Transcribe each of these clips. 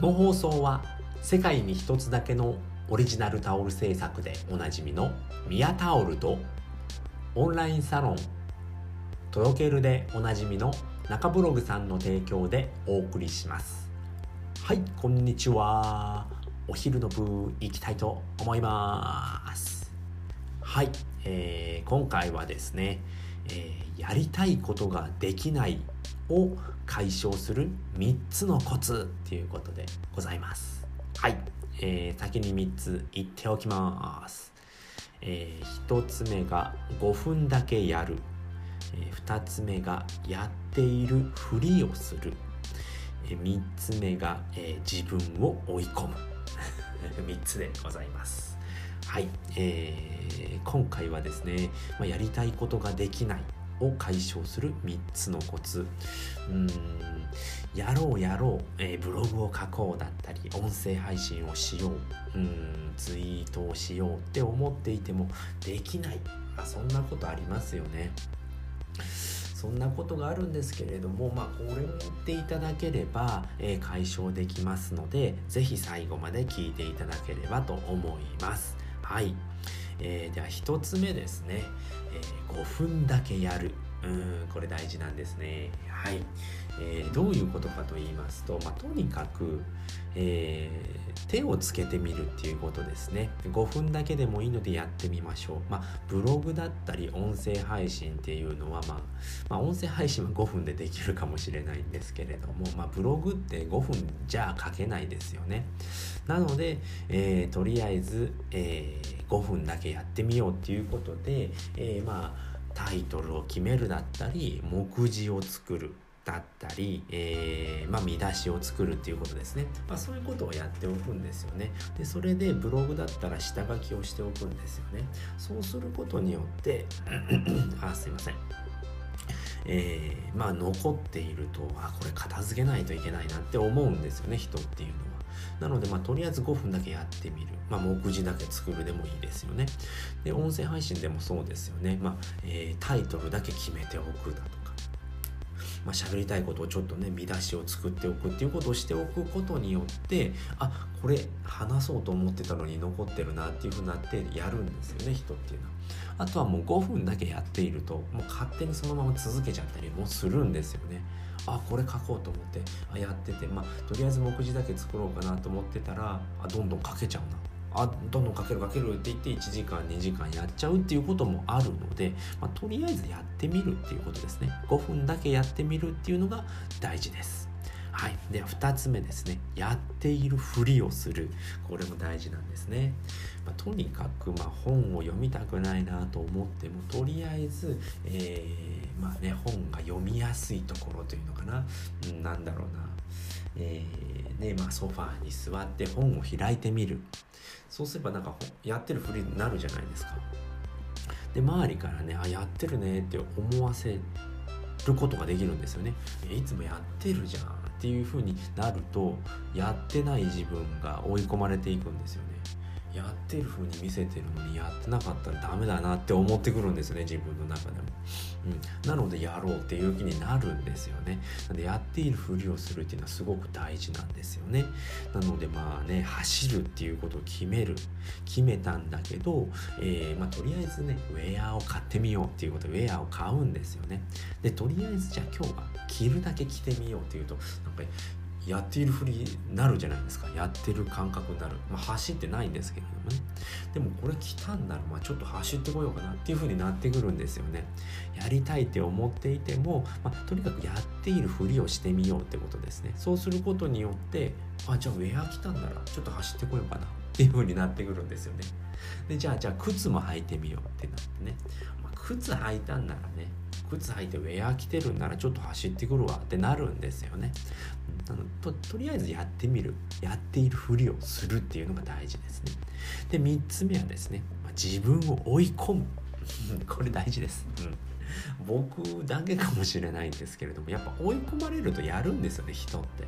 この放送は世界に一つだけのオリジナルタオル製作でおなじみのミヤタオルとオンラインサロン届けるでおなじみの中ブログさんの提供でお送りします。はいこんにちは。お昼の部行きたいと思います。はい、えー、今回はですね、えー、やりたいことができないを解消する3つのコツっていうことでございます。はい、えー、先に3つ言っておきます。えー、1つ目が5分だけやる、えー、2つ目がやっているふりをする、えー、3つ目が、えー、自分を追い込む。3つでございます。はい、えー、今回はですね、まあ、やりたいことができない。を解消する3つのコツ。うん。やろうやろう、えー、ブログを書こうだったり音声配信をしよう。うん。ツイートをしようって思っていてもできない、あ、そんなことありますよね。そんなことがあるんですけれども、まあ、これを言っていただければ、えー、解消できますので是非最後まで聞いていただければと思います。はい。えー、では1つ目ですね、えー、5分だけやる。うんこれ大事なんですね。はい、えー、どういうことかと言いますと、まあ、とにかく、えー、手をつけてみるっていうことですね。5分だけでもいいのでやってみましょう。まあブログだったり音声配信っていうのは、まあ、まあ音声配信は5分でできるかもしれないんですけれども、まあ、ブログって5分じゃ書けないですよね。なので、えー、とりあえず、えー、5分だけやってみようっていうことで、えー、まあタイトルを決めるだったり目次を作るだったり、えー、まあ、見出しを作るっていうことですね、まあ、そういうことをやっておくんですよね。でそれでブログだったら下書きをしておくんですよね。そうすることによって あすいません。えー、まあ残っているとあこれ片付けないといけないなって思うんですよね人っていうのは。なので、まあ、とりあえず5分だけやってみる。まあ、目次だけ作るでもいいですよね。で、音声配信でもそうですよね。まあ、えー、タイトルだけ決めておくだとか。まあ、喋りたいことをちょっとね見出しを作っておくっていうことをしておくことによってあこれ話そうと思ってたのに残ってるなっていうふうになってやるんですよね人っていうのは。あとはもう5分だけやっているともう勝手にそのまま続けちゃったりもするんですよね。あこれ書こうと思ってあやっててまあとりあえず目次だけ作ろうかなと思ってたらあどんどん書けちゃうな。あどんどん書ける書けるって言って1時間2時間やっちゃうっていうこともあるので、まあ、とりあえずやってみるっていうことですね。5分だけやってみるっていうのが大事です。はい、では2つ目ですね。やっているふりをする。これも大事なんですね、まあ、とにかくま本を読みたくないなと思ってもとりあえず、えー、まあね本が読みやすいところというのかな、うん、なんだろうな。えー、ねまあ、ソファーに座って本を開いてみる。そうすればなんかやってるふりになるじゃないですか。で周りからねあやってるねって思わせることができるんですよね。いつもやってるじゃん。っていう風になるとやってない自分が追い込まれていくんですよね。やってる風に見せてるのにやってなかったらダメだなって思ってくるんですね自分の中でも、うん、なのでやろうっていう気になるんですよね。なのでやっているふりをするっていうのはすごく大事なんですよね。なのでまあね走るっていうことを決める。決めたんだけど、えー、まあ、とりあえずねウェアを買ってみようっていうことでウェアを買うんですよね。でとりあえずじゃあ今日は着るだけ着てみようっていうとなんかやっているふりになるじゃないですか。やってる感覚になる、まあ、走ってないんですけれどもね。でもこれ来たんなら、まあ、ちょっと走ってこようかなっていうふうになってくるんですよね。やりたいって思っていても、まあ、とにかくやっているふりをしてみようってことですね。そうすることによってあじゃあウェア来たんならちょっと走ってこようかなっていうふうになってくるんですよね。でじゃあじゃあ靴も履いてみようってなってね、まあ、靴履いたんならね靴履いてウェア着てるんならちょっと走ってくるわってなるんですよね。あのととりあえずやってみるやっているふりをするっていうのが大事ですね。で3つ目はですね、ま、自分を追い込む。これ大事です、うん、僕だけかもしれないんですけれどもやっぱ追い込まれるとやるんですよね人って、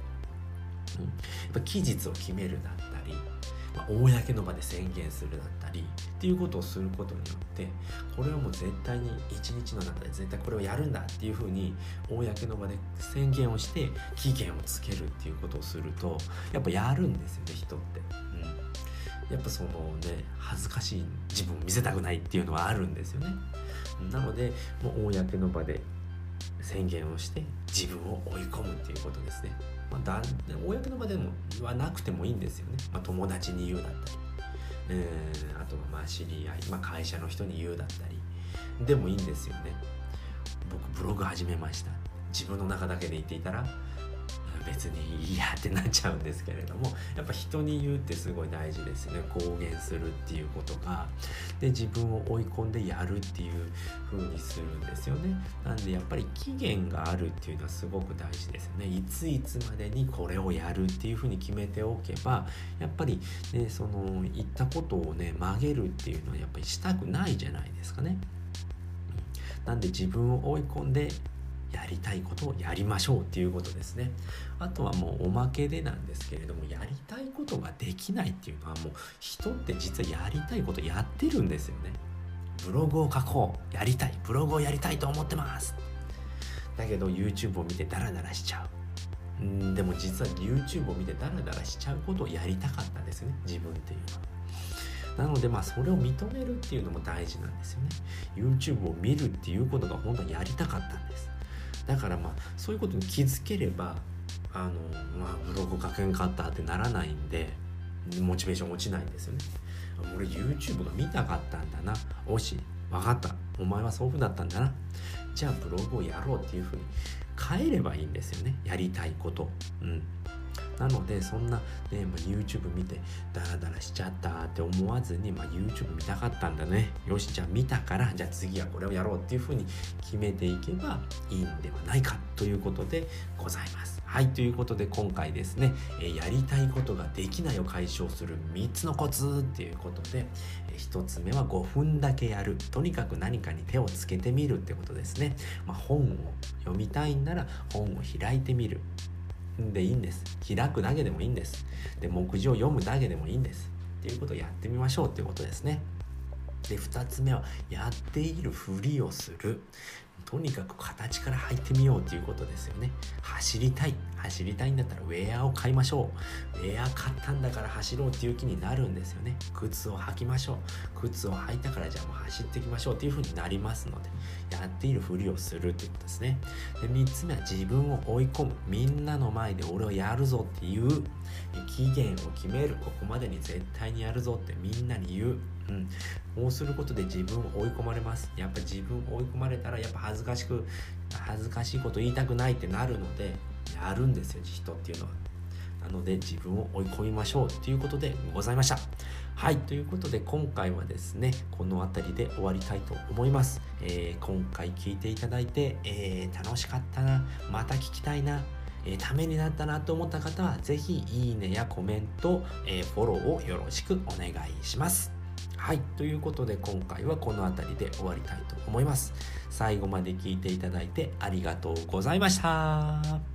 うん、やっぱ期日を決めるだった、公の場で宣言するだったりっていうことをすることによってこれはもう絶対に一日の中で絶対これをやるんだっていうふうに公の場で宣言をして期限をつけるっていうことをするとやっぱやるんですよね人って。うん。やっぱそのね恥ずかしい自分を見せたくないっていうのはあるんですよね。なのでもう公の場で宣言をして自分を追い込むっていうことですね、まあ、だ公の場でも言わなくてもいいんですよね、まあ、友達に言うだったり、えー、あとはまあ知り合い、まあ、会社の人に言うだったり。でもいいんですよね。僕ブログ始めました。自分の中だけで言っていたら別にいいやってなっちゃうんですけれどもやっぱ人に言うってすごい大事ですね。公言するっていうことが。で自分を追い込んでやるっていう風にするんですよね。なんでやっぱり期限があるっていうのはすごく大事ですよね。いついつまでにこれをやるっていう風に決めておけばやっぱりねその言ったことをね曲げるっていうのはやっぱりしたくないじゃないですかね。なんで自分を追い込んでやりたいことをやりましょうっていうことですね。あとはもうおまけでなんですけれどもやりたいことができないっていうのはもう人って実はやりたいことやってるんですよね。ブログを書こうやりたいブログをやりたいと思ってます。だけど YouTube を見てダラダラしちゃう。んでも実は YouTube を見てダラダラしちゃうことをやりたかったんですよね自分っていうのは。なのでまあそれを認めるっていうのも大事なんですよね。YouTube を見るっていうことが本当はやりたかったんです。だからまあそういうことに気づければあの、まあ、ブログ書けんかったってならないんでモチベーション落ちないんですよね。俺 YouTube が見たかったんだな。おし分かった。お前はそういうふうだったんだな。じゃあブログをやろうっていうふうに変えればいいんですよね。やりたいこと。うん。なのでそんな、ねまあ、YouTube 見てダラダラしちゃったって思わずに、まあ、YouTube 見たかったんだね。よしじゃあ見たからじゃあ次はこれをやろうっていうふうに決めていけばいいんではないかということでございます。はいということで今回ですね、えやりたいことができないを解消する3つのコツっていうことで、え1つ目は5分だけやる。とにかく何かに手をつけてみるってことですね、まあ、本を読みたいんなら本を開いてみる。でいいんです。開くだけでもいいんです。で目次を読むだけでもいいんです。っていうことをやってみましょうっていうことですね。で2つ目はやっているふりをする。とにかく形から入ってみようっていうことですよね。走りたい。走りたいんだったらウェアを買いましょう。ウェア買ったんだから走ろうっていう気になるんですよね。靴を履きましょう。靴を履いたからじゃあもう走っていきましょうっていう風になりますのでやっているふりをするっていうことですね。で3つ目は自分を追い込む。みんなの前で俺をやるぞっていう期限を決める。ここまでに絶対にやるぞってみんなに言う。うん、こうすることで自分を追い込まれます。やっぱ自分を追い込まれたらやっぱ恥ずかしく恥ずかしいこと言いたくないってなるのでやるんですよ人っていうのは。なので自分を追い込みましょうということでございました。はいということで今回はですねこの辺りで終わりたいと思います、えー、今回聞いていただいて、えー、楽しかったな。また聞きたいな。えー、ためになったなと思った方は是非いいねやコメント、えー、フォローをよろしくお願いします。はい、ということで今回はこの辺りで終わりたいと思います。最後まで聞いていただいてありがとうございました。